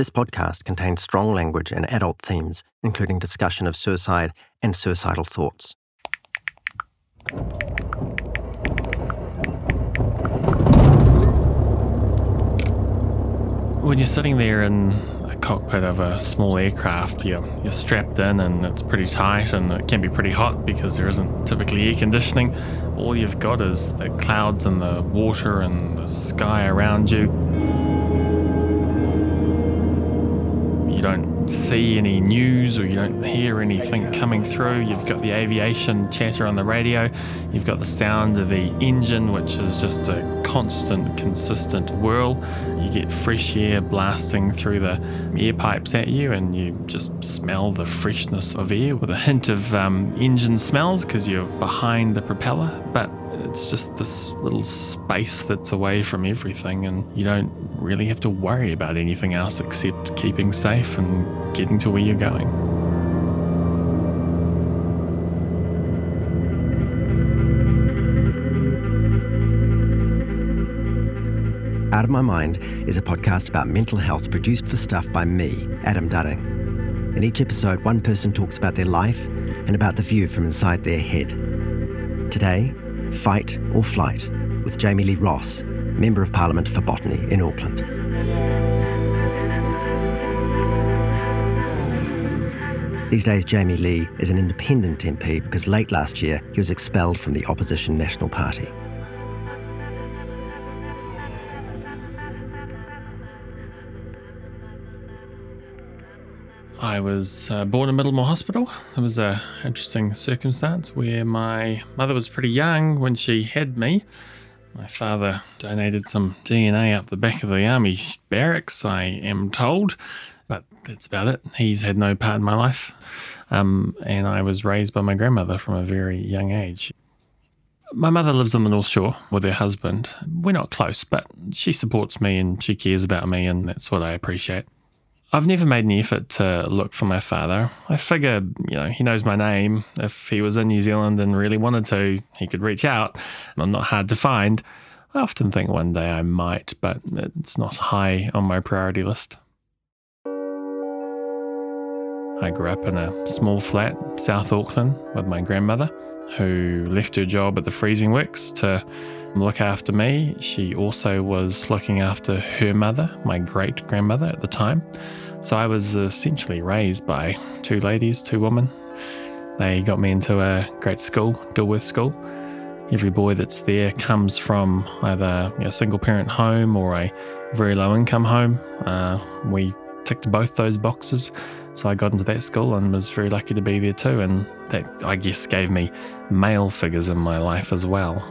This podcast contains strong language and adult themes, including discussion of suicide and suicidal thoughts. When you're sitting there in a cockpit of a small aircraft, you're, you're strapped in and it's pretty tight and it can be pretty hot because there isn't typically air conditioning. All you've got is the clouds and the water and the sky around you. You don't see any news or you don't hear anything coming through. You've got the aviation chatter on the radio. You've got the sound of the engine, which is just a constant, consistent whirl. You get fresh air blasting through the air pipes at you, and you just smell the freshness of air with a hint of um, engine smells because you're behind the propeller. But it's just this little space that's away from everything, and you don't really have to worry about anything else except keeping safe and getting to where you're going. Out of My Mind is a podcast about mental health produced for Stuff by me, Adam Dudding. In each episode, one person talks about their life and about the view from inside their head. Today, Fight or Flight with Jami-Lee Ross, Member of Parliament for Botany in Auckland. These days, Jami-Lee is an independent MP because late last year he was expelled from the opposition National Party. I was uh, born in Middlemore Hospital. It was an interesting circumstance where my mother was pretty young when she had me. My father donated some DNA up the back of the army barracks, I am told, but that's about it. He's had no part in my life. Um, and I was raised by my grandmother from a very young age. My mother lives on the North Shore with her husband. We're not close, but she supports me and she cares about me, and that's what I appreciate. I've never made any effort to look for my father. I figure, you know, he knows my name. If he was in New Zealand and really wanted to, he could reach out. And I'm not hard to find. I often think one day I might, but it's not high on my priority list. I grew up in a small flat, South Auckland, with my grandmother, who left her job at the freezing works to look after me. She also was looking after her mother, my great grandmother at the time. So I was essentially raised by two ladies, two women. They got me into a great school, Dilworth School. Every boy that's there comes from either a single parent home or a very low income home. Uh, we ticked both those boxes. So I got into that school and was very lucky to be there too. And that, I guess, gave me male figures in my life as well.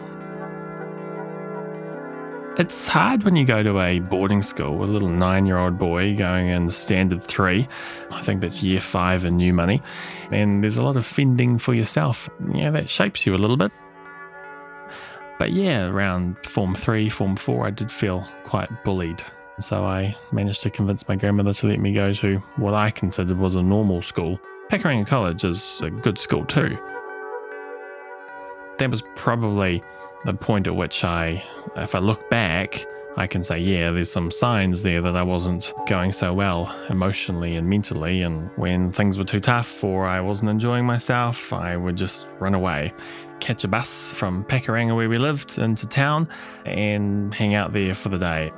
It's hard when you go to a boarding school, a little nine year old boy going in standard three. I think that's year five in new money. And there's a lot of fending for yourself. Yeah, that shapes you a little bit. But yeah, around form three, form four, I did feel quite bullied. So I managed to convince my grandmother to let me go to what I considered was a normal school. Pakuranga College is a good school too. That was probably the point at which I, if I look back, I can say, yeah, there's some signs there that I wasn't going so well emotionally and mentally. And when things were too tough or I wasn't enjoying myself, I would just run away, catch a bus from Pakuranga, where we lived, into town and hang out there for the day.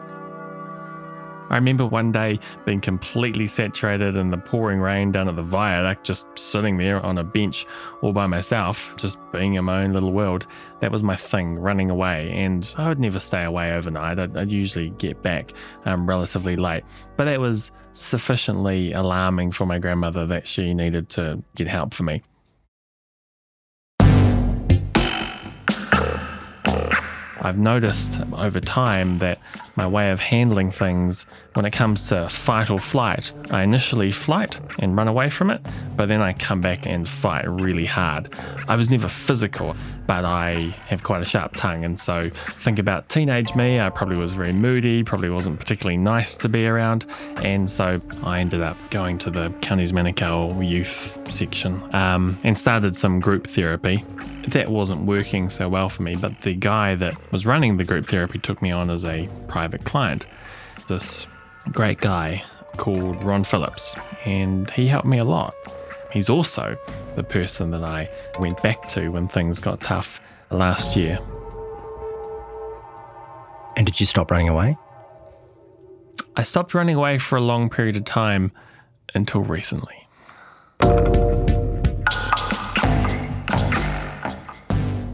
I remember one day being completely saturated in the pouring rain down at the viaduct, just sitting there on a bench all by myself, just being in my own little world. That was my thing, running away. And I would never stay away overnight. I'd, I'd usually get back um, relatively late. But that was sufficiently alarming for my grandmother that she needed to get help for me. I've noticed over time that my way of handling things when it comes to fight or flight, I initially flight and run away from it, but then I come back and fight really hard. I was never physical, but I have quite a sharp tongue. And so think about teenage me, I probably was very moody, probably wasn't particularly nice to be around. And so I ended up going to the Counties Manukau youth section um, and started some group therapy. That wasn't working so well for me, but the guy that was running the group therapy took me on as a private client. This great guy called Ron Phillips, and he helped me a lot. He's also the person that I went back to when things got tough last year. And did you stop running away? I stopped running away for a long period of time until recently.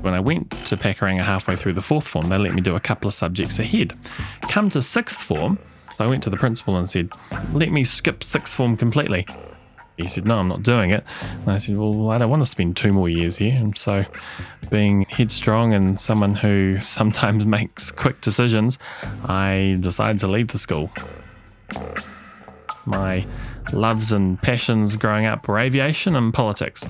When I went to Pakuranga halfway through the fourth form, they let me do a couple of subjects ahead. Come to sixth form, I went to the principal and said, Let me skip sixth form completely. He said, No, I'm not doing it. And I said, Well, I don't want to spend two more years here. And so, being headstrong and someone who sometimes makes quick decisions, I decided to leave the school. My loves and passions growing up were aviation and politics.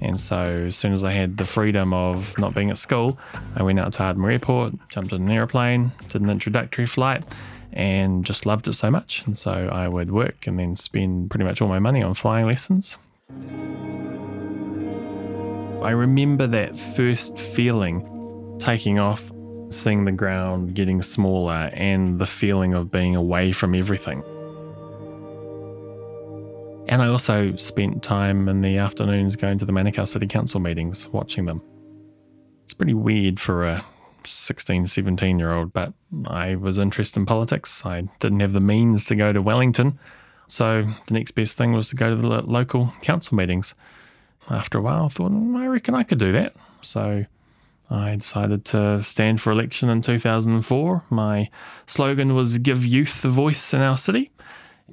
And so, as soon as I had the freedom of not being at school, I went out to Ardmore Airport, jumped in an aeroplane, did an introductory flight, and just loved it so much. And so, I would work and then spend pretty much all my money on flying lessons. I remember that first feeling taking off, seeing the ground getting smaller, and the feeling of being away from everything. And I also spent time in the afternoons going to the Manukau City Council meetings, watching them. It's pretty weird for a 16, 17 year old, but I was interested in politics. I didn't have the means to go to Wellington. So the next best thing was to go to the local council meetings. After a while, I thought, mm, I reckon I could do that. So I decided to stand for election in 2004. My slogan was Give Youth the Voice in Our City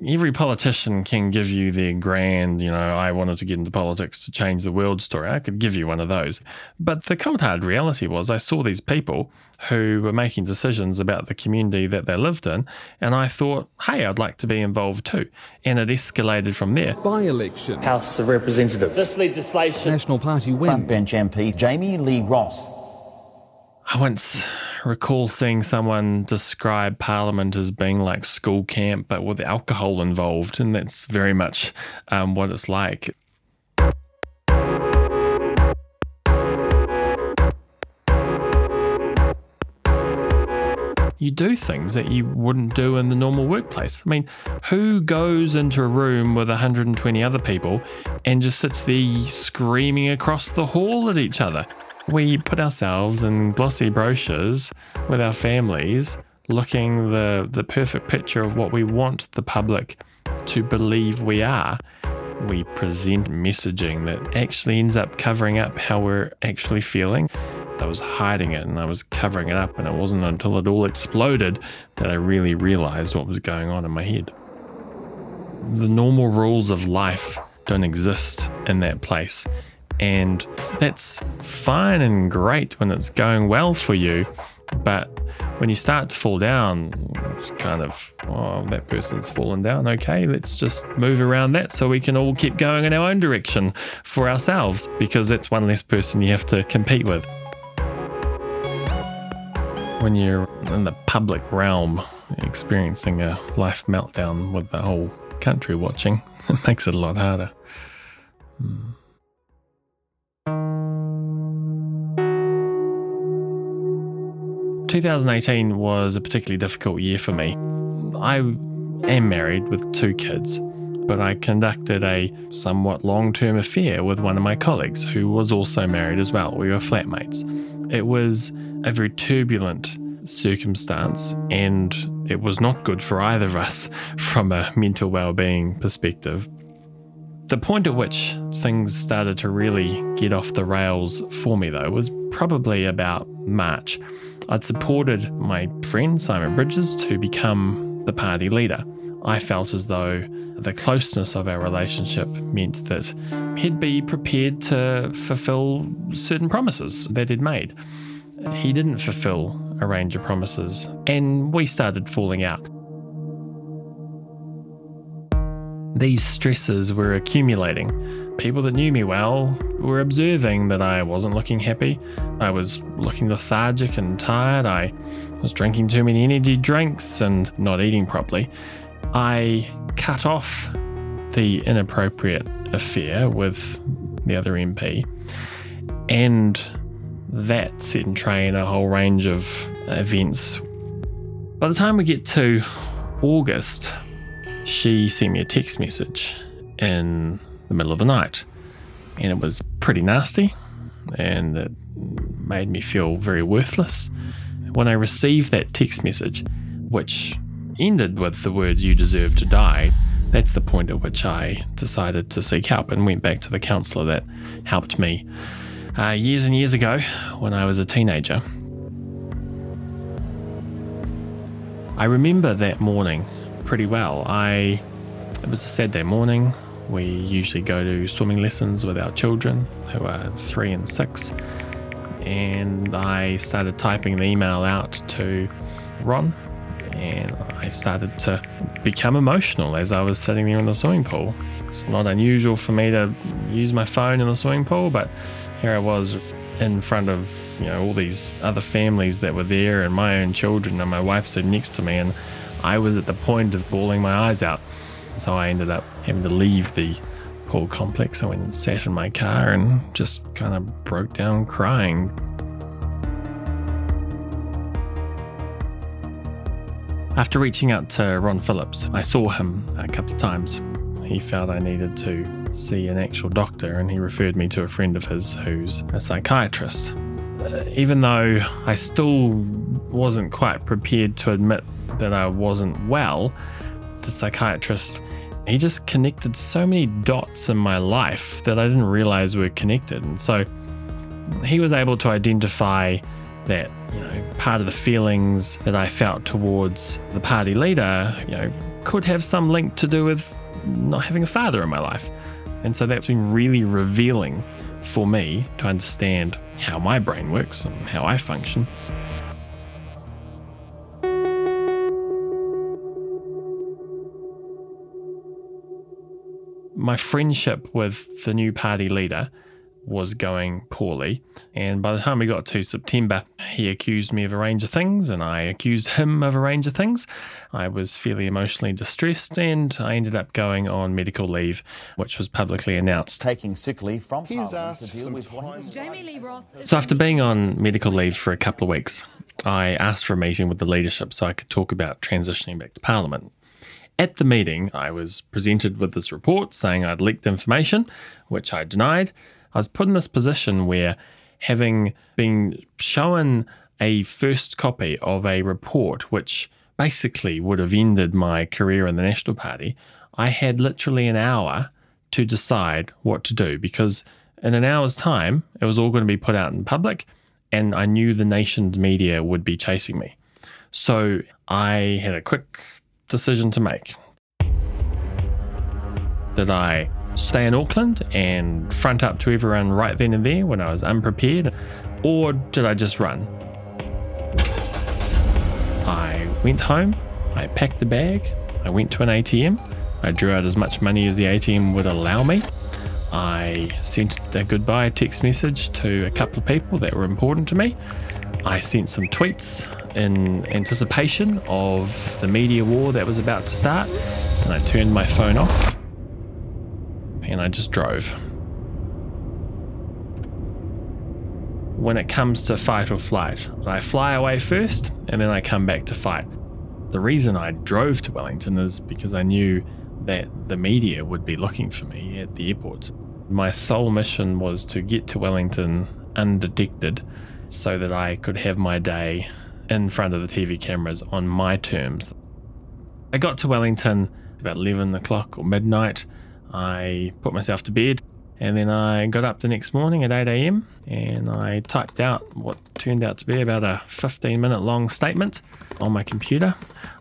every politician can give you their grand, you know, I wanted to get into politics to change the world story. I could give you one of those. But the cold hard reality was I saw these people who were making decisions about the community that they lived in, and I thought, hey, I'd like to be involved too. And it escalated from there. By election. House of Representatives. This legislation. National Party win. Frontbench MP Jami-Lee Ross. I once recall seeing someone describe Parliament as being like school camp, but with alcohol involved, and that's very much um, what it's like. you do things that you wouldn't do in the normal workplace. I mean, who goes into a room with 120 other people and just sits there screaming across the hall at each other? We put ourselves in glossy brochures with our families, looking the, the perfect picture of what we want the public to believe we are. We present messaging that actually ends up covering up how we're actually feeling. I was hiding it and I was covering it up, and it wasn't until it all exploded that I really realized what was going on in my head. The normal rules of life don't exist in that place. And that's fine and great when it's going well for you. But when you start to fall down, it's kind of, oh, that person's fallen down. Okay, let's just move around that so we can all keep going in our own direction for ourselves because that's one less person you have to compete with. When you're in the public realm experiencing a life meltdown with the whole country watching, it makes it a lot harder. Hmm. 2018 was a particularly difficult year for me. I am married with two kids, but I conducted a somewhat long term affair with one of my colleagues who was also married as well. We were flatmates. It was a very turbulent circumstance, and it was not good for either of us from a mental well-being perspective. The point at which things started to really get off the rails for me, though, was probably about March. I'd supported my friend Simon Bridges to become the party leader. I felt as though the closeness of our relationship meant that he'd be prepared to fulfill certain promises that he'd made. He didn't fulfill a range of promises, and we started falling out. These stresses were accumulating. People that knew me well were observing that I wasn't looking happy. I was looking lethargic and tired. I was drinking too many energy drinks and not eating properly. I cut off the inappropriate affair with the other MP, and that set in train a whole range of events. By the time we get to August, she sent me a text message in the middle of the night, and it was pretty nasty, and it made me feel very worthless. When I received that text message, which ended with the words, You deserve to die, that's the point at which I decided to seek help and went back to the counsellor that helped me uh, years and years ago when I was a teenager. I remember that morning pretty well. I it was a Saturday morning. We usually go to swimming lessons with our children who are three and six. And I started typing the email out to Ron and I started to become emotional as I was sitting there in the swimming pool. It's not unusual for me to use my phone in the swimming pool, but here I was in front of you know all these other families that were there and my own children and my wife sitting next to me and I was at the point of bawling my eyes out. So I ended up having to leave the pool complex. I went and sat in my car and just kind of broke down crying. After reaching out to Ron Phillips, I saw him a couple of times. He felt I needed to see an actual doctor and he referred me to a friend of his who's a psychiatrist. Uh, even though I still wasn't quite prepared to admit that I wasn't well, the psychiatrist he just connected so many dots in my life that I didn't realize were connected. And so he was able to identify that, you know, part of the feelings that I felt towards the party leader, you know, could have some link to do with not having a father in my life. And so that's been really revealing for me to understand how my brain works and how I function. My friendship with the new party leader was going poorly. And by the time we got to September, he accused me of a range of things, and I accused him of a range of things. I was fairly emotionally distressed, and I ended up going on medical leave, which was publicly announced. Taking sick leave from He's Parliament asked to deal with. Jami-Lee Ross. So, after being on medical leave for a couple of weeks, I asked for a meeting with the leadership so I could talk about transitioning back to Parliament. At the meeting, I was presented with this report saying I'd leaked information, which I denied. I was put in this position where, having been shown a first copy of a report which basically would have ended my career in the National Party, I had literally an hour to decide what to do because in an hour's time, it was all going to be put out in public, and I knew the nation's media would be chasing me. So I had a quick decision to make. Did I stay in Auckland and front up to everyone right then and there when I was unprepared, or did I just run? I went home, I packed the bag, I went to an ATM, I drew out as much money as the ATM would allow me. I sent a goodbye text message to a couple of people that were important to me. I sent some tweets in anticipation of the media war that was about to start, and I turned my phone off and I just drove. When it comes to fight or flight, I fly away first and then I come back to fight. The reason I drove to Wellington is because I knew that the media would be looking for me at the airports. My sole mission was to get to Wellington undetected so that I could have my day in front of the TV cameras on my terms. I got to Wellington about 11 o'clock or midnight. I put myself to bed and then I got up the next morning at 8 a.m. and I typed out what turned out to be about a 15 minute long statement on my computer.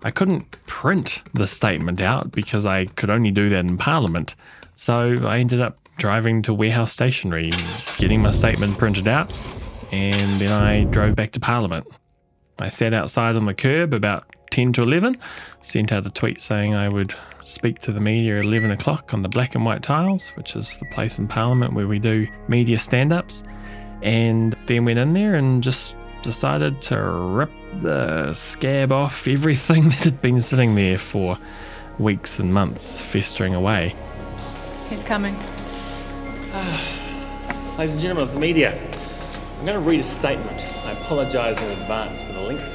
I couldn't print the statement out because I could only do that in Parliament. So I ended up driving to warehouse stationery, getting my statement printed out, and then I drove back to Parliament. I sat outside on the curb about 10 to 11, sent out a tweet saying I would speak to the media at 11 o'clock on the black and white tiles, which is the place in Parliament where we do media stand ups, and then went in there and just decided to rip the scab off everything that had been sitting there for weeks and months, festering away. He's coming. Ladies and gentlemen of the media, I'm going to read a statement. I apologise in advance for the length.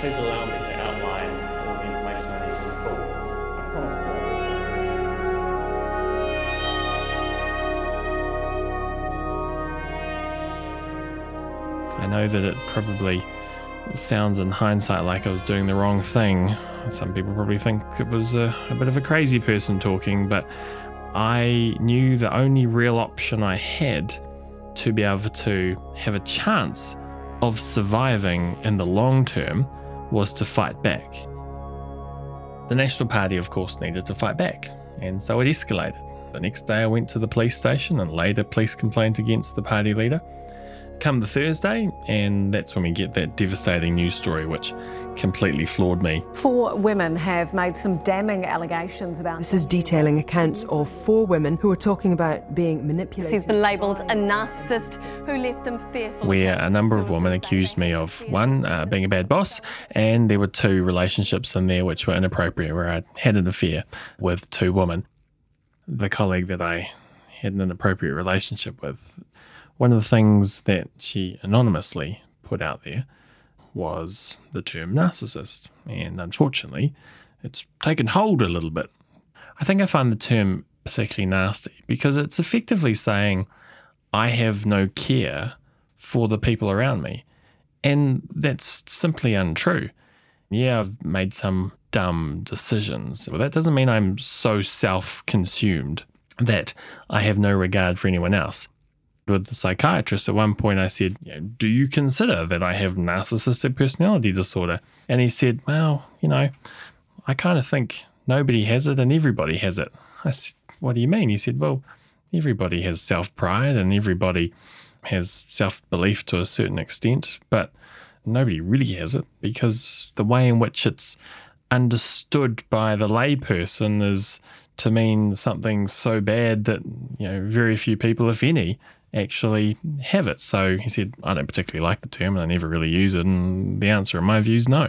Please allow me to outline all the information I need to full. I promise I know that it probably sounds in hindsight like I was doing the wrong thing. Some people probably think it was a, a, bit of a crazy person talking, but I knew the only real option I had to be able to have a chance of surviving in the long term was to fight back. The National Party, of course, needed to fight back, and so it escalated. The next day, I went to the police station and laid a police complaint against the party leader. Come the Thursday, and that's when we get that devastating news story, which completely floored me. Four women have made some damning allegations about. This is detailing accounts of four women who are talking about being manipulated. He's been labelled a narcissist who left them fearful. Where a number of women accused me of one, uh, being a bad boss, and there were two relationships in there which were inappropriate, where I had an affair with two women. The colleague that I had an inappropriate relationship with, one of the things that she anonymously put out there was the term narcissist. And unfortunately, it's taken hold a little bit. I think I find the term particularly nasty because it's effectively saying, I have no care for the people around me. And that's simply untrue. Yeah, I've made some dumb decisions. Well, that doesn't mean I'm so self consumed that I have no regard for anyone else with the psychiatrist, at one point I said, Do you consider that I have narcissistic personality disorder? And he said, Well, you know, I kind of think nobody has it and everybody has it. I said, What do you mean? He said, Well, everybody has self pride and everybody has self belief to a certain extent, but nobody really has it because the way in which it's understood by the layperson is to mean something so bad that you know very few people, if any, actually have it. So he said, I don't particularly like the term and I never really use it. And the answer, in my view, is no.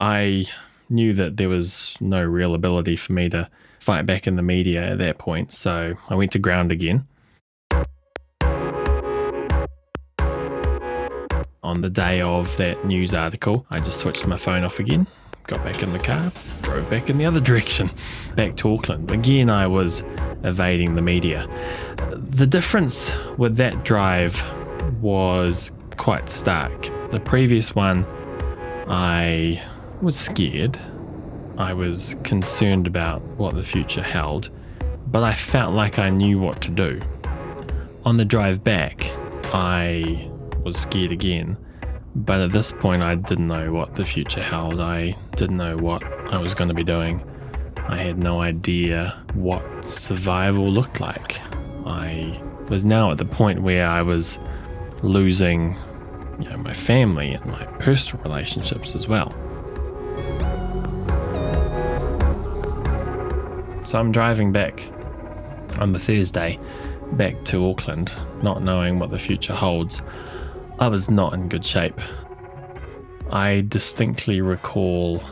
I knew that there was no real ability for me to fight back in the media at that point, so I went to ground again. On the day of that news article, I just switched my phone off again, got back in the car, drove back in the other direction, back to Auckland. Again, I was evading the media. The difference with that drive was quite stark. The previous one, I was scared. I was concerned about what the future held, but I felt like I knew what to do. On the drive back, I was scared again, but at this point, I didn't know what the future held. I didn't know what I was going to be doing. I had no idea what survival looked like. I was now at the point where I was losing you know, my family and my personal relationships as well. So I'm driving back on the Thursday back to Auckland, not knowing what the future holds. I was not in good shape. I distinctly recall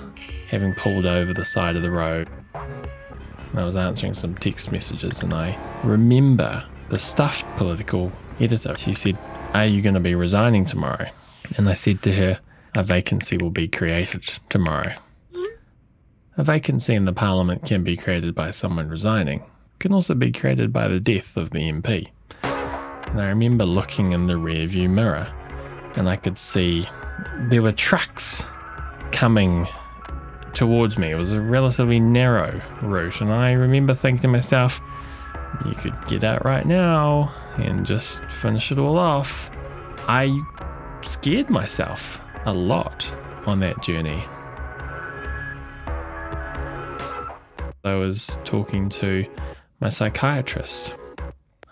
having pulled over the side of the road. I was answering some text messages, and I remember the Stuff political editor. She said, Are you going to be resigning tomorrow? And I said to her, A vacancy will be created tomorrow. A vacancy in the Parliament can be created by someone resigning, it can also be created by the death of the MP. And I remember looking in the rearview mirror and I could see there were trucks coming towards me. It was a relatively narrow route, and I remember thinking to myself, you could get out right now and just finish it all off. I scared myself a lot on that journey. I was talking to my psychiatrist.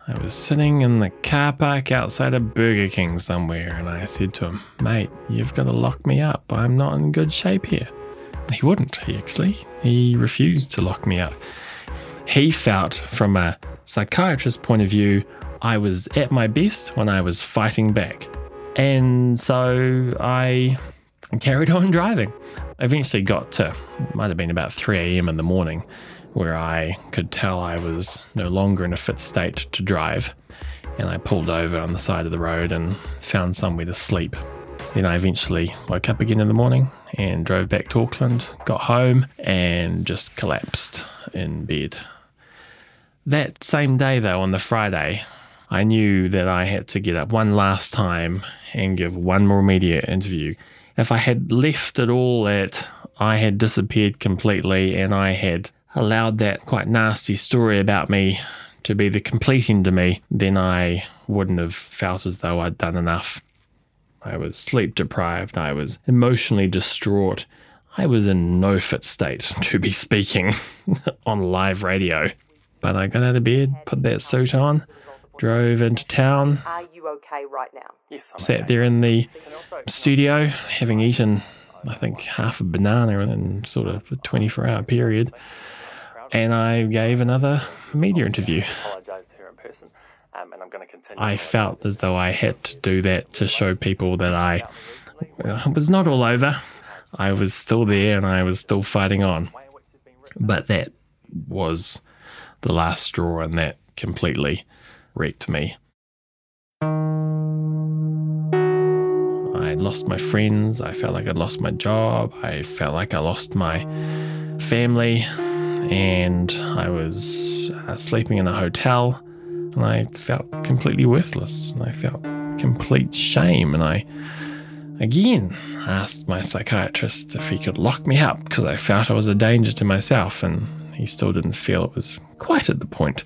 I was sitting in the car park outside a Burger King somewhere, and I said to him, Mate, you've got to lock me up. I'm not in good shape here. He wouldn't, he actually. He refused to lock me up. He felt, from a psychiatrist's point of view, I was at my best when I was fighting back. And so I carried on driving. I eventually got to, might have been about 3 a.m. in the morning, where I could tell I was no longer in a fit state to drive. And I pulled over on the side of the road and found somewhere to sleep. Then I eventually woke up again in the morning and drove back to Auckland, got home, and just collapsed in bed. That same day, though, on the Friday, I knew that I had to get up one last time and give one more media interview. If I had left it all at I had disappeared completely and I had allowed that quite nasty story about me to be the complete end to me, then I wouldn't have felt as though I'd done enough. I was sleep deprived, I was emotionally distraught, I was in no fit state to be speaking on live radio. But I got out of bed, put that suit on, drove into town. Are you okay right now? Yes, i sat there in the studio, having eaten, I think, half a banana in sort of a 24 hour period. And I gave another media interview. I felt as though I had to do that to show people that I uh, was not all over. I was still there and I was still fighting on. But that was the last straw, and that completely wrecked me. I lost my friends. I felt like I'd lost my job. I felt like I lost my family. And I was uh, sleeping in a hotel. And I felt completely worthless. And I felt complete shame. And I again asked my psychiatrist if he could lock me up because I felt I was a danger to myself. And he still didn't feel it was quite at the point.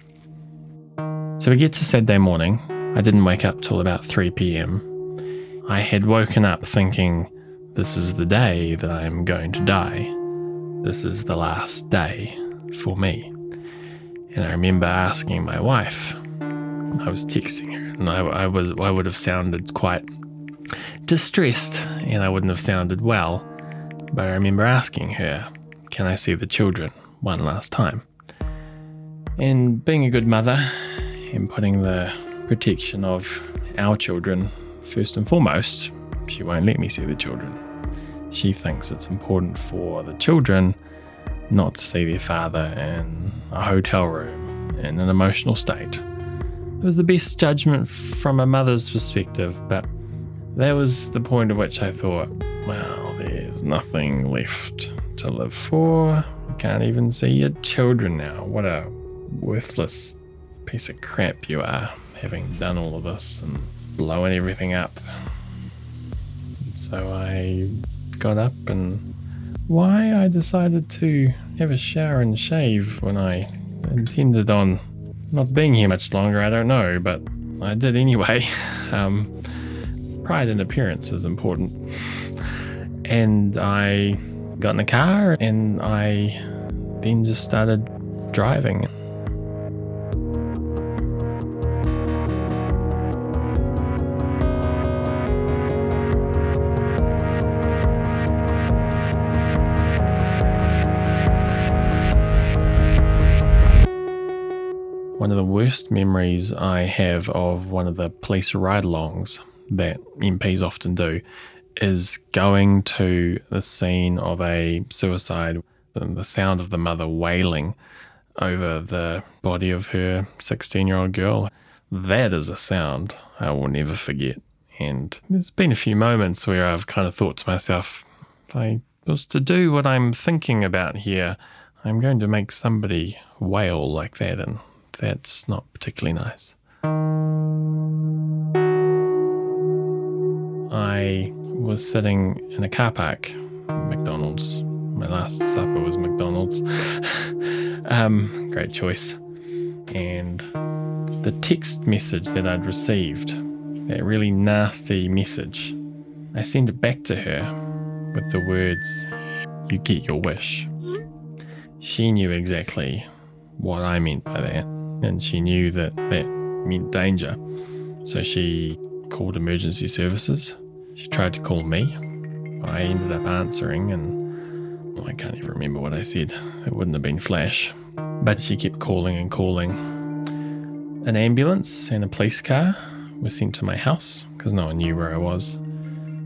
So we get to Saturday morning. I didn't wake up till about 3 pm. I had woken up thinking, this is the day that I am going to die. This is the last day for me. And I remember asking my wife, I was texting her, and I, I, was I would have sounded quite distressed, and I wouldn't have sounded well. But I remember asking her, "Can I see the children one last time?" And being a good mother and putting the protection of our children first and foremost, she won't let me see the children. She thinks it's important for the children not to see their father in a hotel room in an emotional state. It was the best judgment from a mother's perspective, but that was the point at which I thought, well, there's nothing left to live for. You can't even see your children now. What a worthless piece of crap you are, having done all of this and blowing everything up. so I got up and why I decided to have a shower and shave when I intended on not being here much longer, I don't know, but I did anyway. Um, pride in appearance is important. And I got in the car and I then just started driving. Worst memories I have of one of the police ride alongs that MPs often do is going to the scene of a suicide and the sound of the mother wailing over the body of her 16 year old girl. That is a sound I will never forget. And there's been a few moments where I've kind of thought to myself, if I was to do what I'm thinking about here, I'm going to make somebody wail like that, and that's not particularly nice. I was sitting in a car park, McDonald's. My last supper was McDonald's. um, great choice. And the text message that I'd received, that really nasty message, I sent it back to her with the words, You get your wish. She knew exactly what I meant by that, and she knew that that meant danger. So she called emergency services. She tried to call me. I ended up answering, and well, I can't even remember what I said. It wouldn't have been Flash. But she kept calling and calling. An ambulance and a police car were sent to my house because no one knew where I was.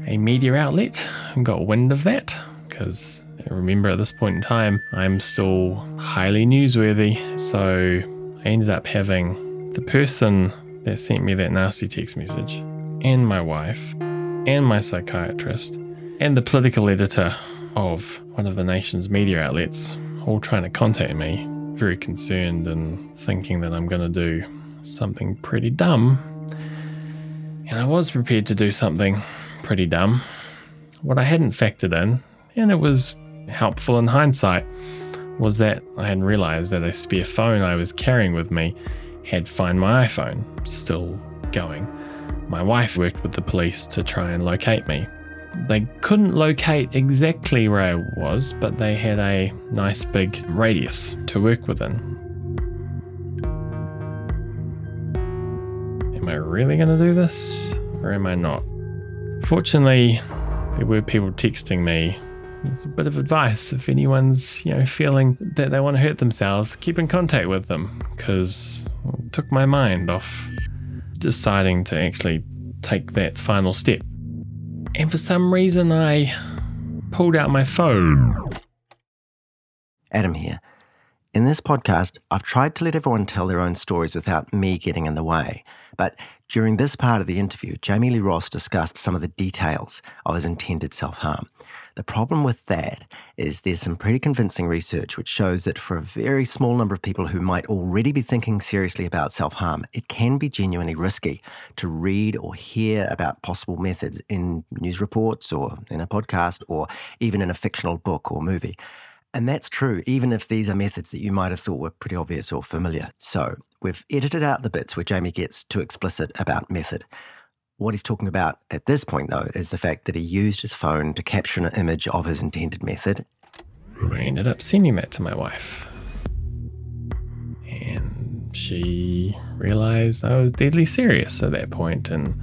A media outlet got wind of that because remember at this point in time I'm still highly newsworthy, so I ended up having the person that sent me that nasty text message, and my wife, and my psychiatrist, and the political editor of one of the nation's media outlets all trying to contact me, very concerned and thinking that I'm going to do something pretty dumb. And I was prepared to do something pretty dumb. What I hadn't factored in, and it was helpful in hindsight, was that I hadn't realized that a spare phone I was carrying with me had Find My iPhone still going. My wife worked with the police to try and locate me. They couldn't locate exactly where I was, but they had a nice big radius to work within. Am I really going to do this, or am I not? Fortunately, there were people texting me it's a bit of advice if anyone's you know feeling that they want to hurt themselves keep in contact with them because it took my mind off deciding to actually take that final step and for some reason i pulled out my phone Adam here. In this podcast, I've tried to let everyone tell their own stories without me getting in the way. But during this part of the interview, Jami-Lee Ross discussed some of the details of his intended self harm. The problem with that is there's some pretty convincing research which shows that for a very small number of people who might already be thinking seriously about self harm, it can be genuinely risky to read or hear about possible methods in news reports or in a podcast or even in a fictional book or movie. And that's true, even if these are methods that you might have thought were pretty obvious or familiar. So we've edited out the bits where Jami gets too explicit about method. What he's talking about at this point, though, is the fact that he used his phone to capture an image of his intended method. I ended up sending that to my wife. And she realized I was deadly serious at that point, and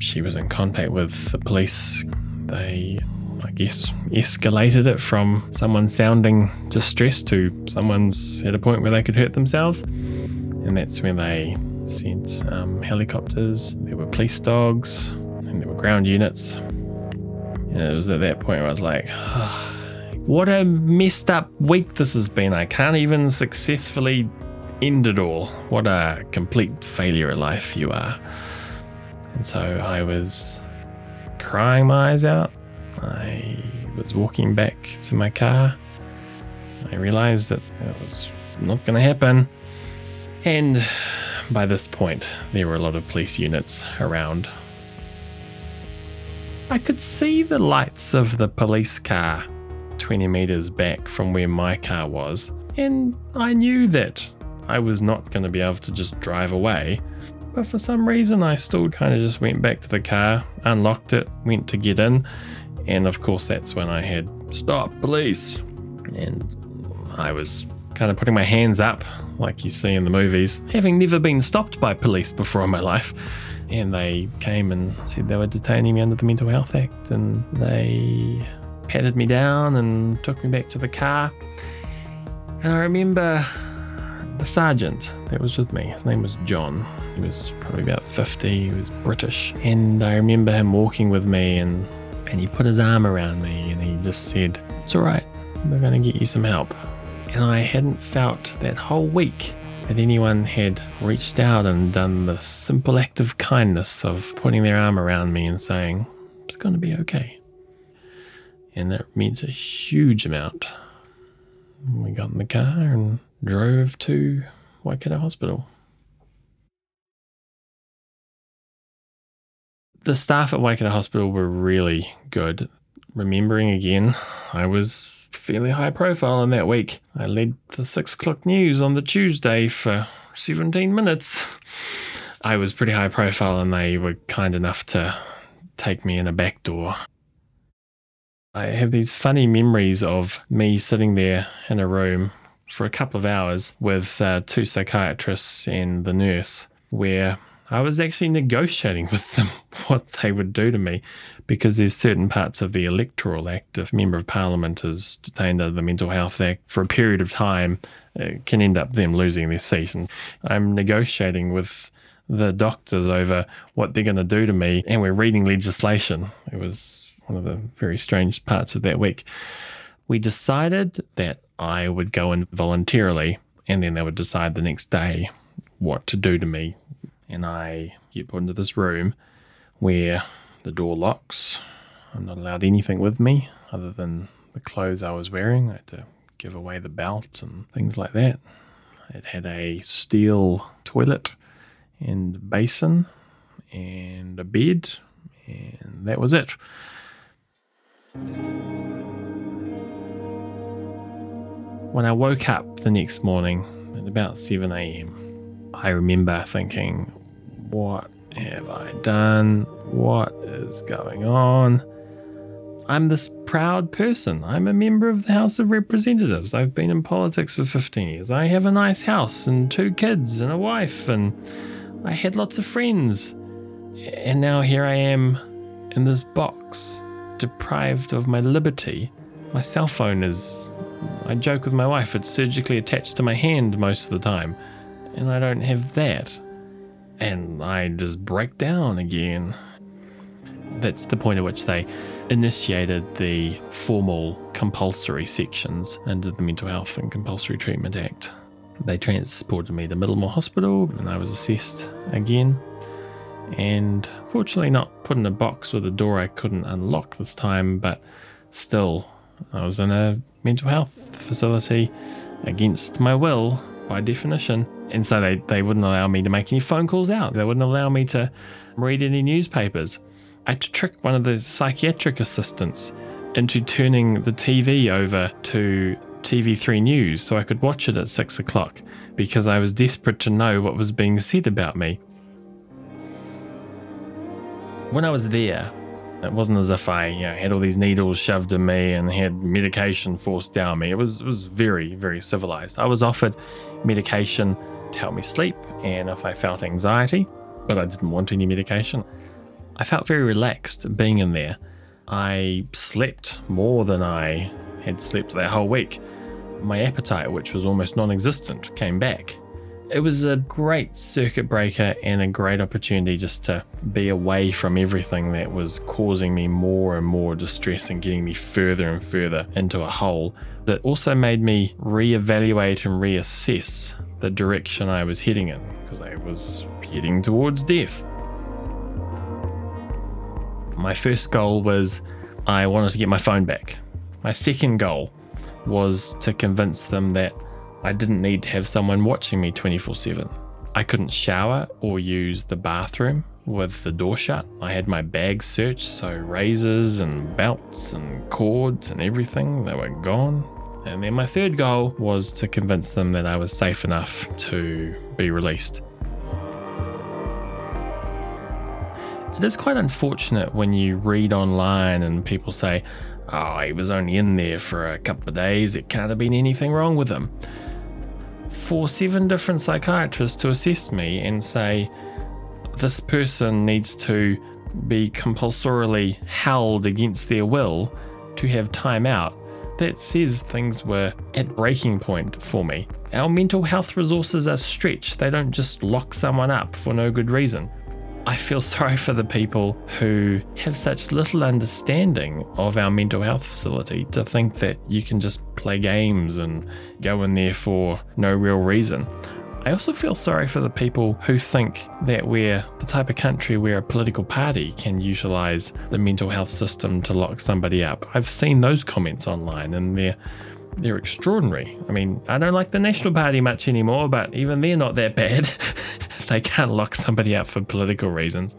she was in contact with the police. They I guess, escalated it from someone sounding distressed to someone's at a point where they could hurt themselves. And that's when they sent um, helicopters, there were police dogs, and there were ground units. And it was at that point where I was like, oh, what a messed up week this has been. I can't even successfully end it all. What a complete failure at life you are. And so I was crying my eyes out I was walking back to my car. I realized that it was not going to happen. And by this point, there were a lot of police units around. I could see the lights of the police car 20 meters back from where my car was, and I knew that I was not going to be able to just drive away. But for some reason, I still kind of just went back to the car, unlocked it, went to get in, and of course, that's when I had stop police. And I was kind of putting my hands up, like you see in the movies, having never been stopped by police before in my life. And they came and said they were detaining me under the Mental Health Act. And they patted me down and took me back to the car. And I remember the sergeant that was with me. His name was John. He was probably about 50. He was British. And I remember him walking with me and and he put his arm around me and he just said, It's all right, we're going to get you some help. And I hadn't felt that whole week that anyone had reached out and done the simple act of kindness of putting their arm around me and saying, It's going to be okay. And that meant a huge amount. We got in the car and drove to Waikato Hospital. the staff at Waikato Hospital were really good. Remembering again, I was fairly high profile in that week. I led the six o'clock news on the Tuesday for 17 minutes. I was pretty high profile, and they were kind enough to take me in a back door. I have these funny memories of me sitting there in a room for a couple of hours with uh, two psychiatrists and the nurse, where I was actually negotiating with them what they would do to me because there's certain parts of the Electoral Act, if a member of parliament is detained under the Mental Health Act for a period of time, it can end up them losing their seat. And I'm negotiating with the doctors over what they're going to do to me, and we're reading legislation. It was one of the very strange parts of that week. We decided that I would go in voluntarily, and then they would decide the next day what to do to me. And I get put into this room where the door locks. I'm not allowed anything with me other than the clothes I was wearing. I had to give away the belt and things like that. It had a steel toilet and basin and a bed, and that was it. When I woke up the next morning at about 7 a.m., I remember thinking, What have I done? What is going on? I'm this proud person. I'm a member of the House of Representatives. I've been in politics for 15 years. I have a nice house and two kids and a wife, and I had lots of friends. And now here I am in this box, deprived of my liberty. My cell phone is, I joke with my wife, it's surgically attached to my hand most of the time, and I don't have that. And I just break down again. That's the point at which they initiated the formal compulsory sections under the Mental Health and Compulsory Treatment Act. They transported me to Middlemore Hospital and I was assessed again. And fortunately, not put in a box with a door I couldn't unlock this time, but still, I was in a mental health facility against my will by definition. And so they, they wouldn't allow me to make any phone calls out. They wouldn't allow me to read any newspapers. I had to trick one of the psychiatric assistants into turning the TV over to TV3 News so I could watch it at six o'clock because I was desperate to know what was being said about me. When I was there, it wasn't as if I you know, had all these needles shoved in me and had medication forced down me. It was, it was very, very civilized. I was offered medication to help me sleep and if I felt anxiety, but I didn't want any medication. I felt very relaxed being in there. I slept more than I had slept that whole week. My appetite, which was almost non existent, came back. It was a great circuit breaker and a great opportunity just to be away from everything that was causing me more and more distress and getting me further and further into a hole. That also made me reevaluate and reassess the direction I was heading in because I was heading towards death. My first goal was I wanted to get my phone back. My second goal was to convince them that I didn't need to have someone watching me 24 7. I couldn't shower or use the bathroom with the door shut. I had my bag searched, so razors and belts and cords and everything, they were gone. And then my third goal was to convince them that I was safe enough to be released. It is quite unfortunate when you read online and people say, oh, he was only in there for a couple of days, it can't have been anything wrong with him. For seven different psychiatrists to assess me and say, this person needs to be compulsorily held against their will to have time out, that says things were at breaking point for me. Our mental health resources are stretched, they don't just lock someone up for no good reason. I feel sorry for the people who have such little understanding of our mental health facility to think that you can just play games and go in there for no real reason. I also feel sorry for the people who think that we're the type of country where a political party can utilise the mental health system to lock somebody up. I've seen those comments online and they're they're extraordinary. I mean, I don't like the National Party much anymore, but even they're not that bad. they can't lock somebody up for political reasons.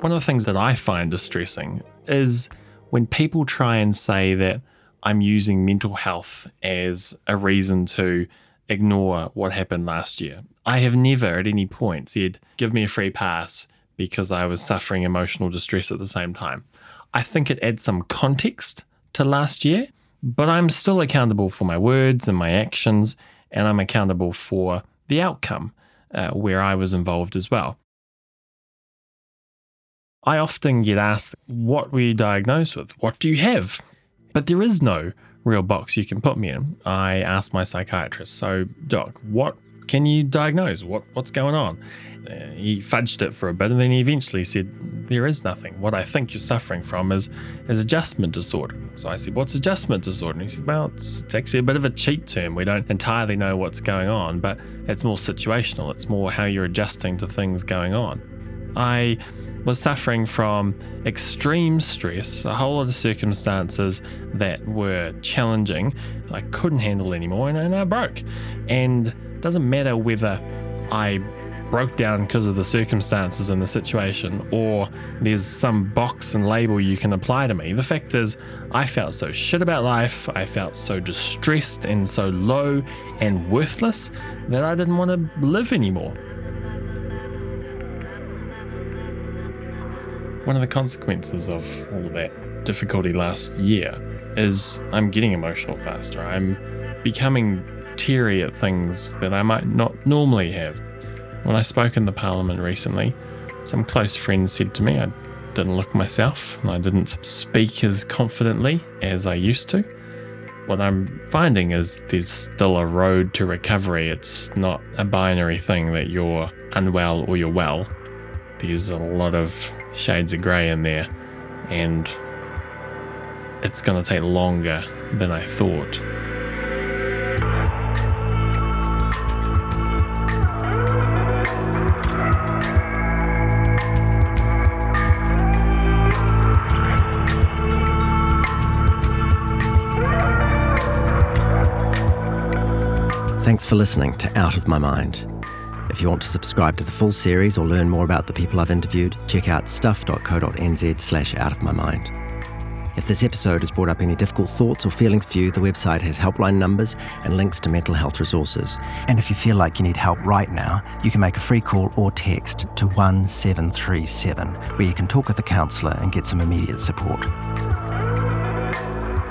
One of the things that I find distressing is when people try and say that I'm using mental health as a reason to ignore what happened last year. I have never at any point said, give me a free pass because I was suffering emotional distress at the same time. I think it adds some context to last year, but I'm still accountable for my words and my actions, and I'm accountable for the outcome. uh, where I was involved as well. I often get asked, What were you diagnosed with? What do you have? But there is no real box you can put me in. I asked my psychiatrist, So, Doc, what can you diagnose? What, what's going on? Uh, he fudged it for a bit and then he eventually said, There is nothing. What I think you're suffering from is, is adjustment disorder. So I said, What's adjustment disorder? And he said, Well, it's, it's actually a bit of a cheat term. We don't entirely know what's going on, but it's more situational. It's more how you're adjusting to things going on. I was suffering from extreme stress, a whole lot of circumstances that were challenging. I couldn't handle anymore and, and I broke. And it doesn't matter whether I broke down because of the circumstances and the situation, or there's some box and label you can apply to me. The fact is, I felt so shit about life, I felt so distressed and so low and worthless that I didn't want to live anymore. One of the consequences of all of that difficulty last year is I'm getting emotional faster. I'm becoming teary at things that I might not normally have. When I spoke in the parliament recently, some close friends said to me I didn't look myself and I didn't speak as confidently as I used to. What I'm finding is there's still a road to recovery. It's not a binary thing that you're unwell or you're well. There's a lot of shades of grey in there, and it's going to take longer than I thought. Thanks for listening to Out of My Mind. If you want to subscribe to the full series or learn more about the people I've interviewed, check out stuff.co.nz slash out of my mind. If this episode has brought up any difficult thoughts or feelings for you, the website has helpline numbers and links to mental health resources. And if you feel like you need help right now, you can make a free call or text to 1737, where you can talk with a counsellor and get some immediate support.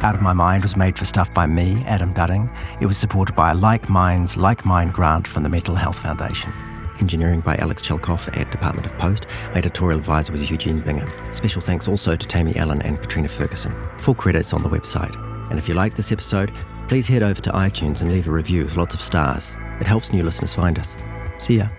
Out of My Mind was made for Stuff by me, Adam Dudding. It was supported by a Like Minds, Like Mine grant from the Mental Health Foundation. Engineering by Alex Chelkoff at Department of Post. My Editorial advisor was Eugene Bingham. Special thanks also to Tammy Allen and Katrina Ferguson. Full credits on the website. And if you like this episode, please head over to iTunes and leave a review with lots of stars. It helps new listeners find us. See ya.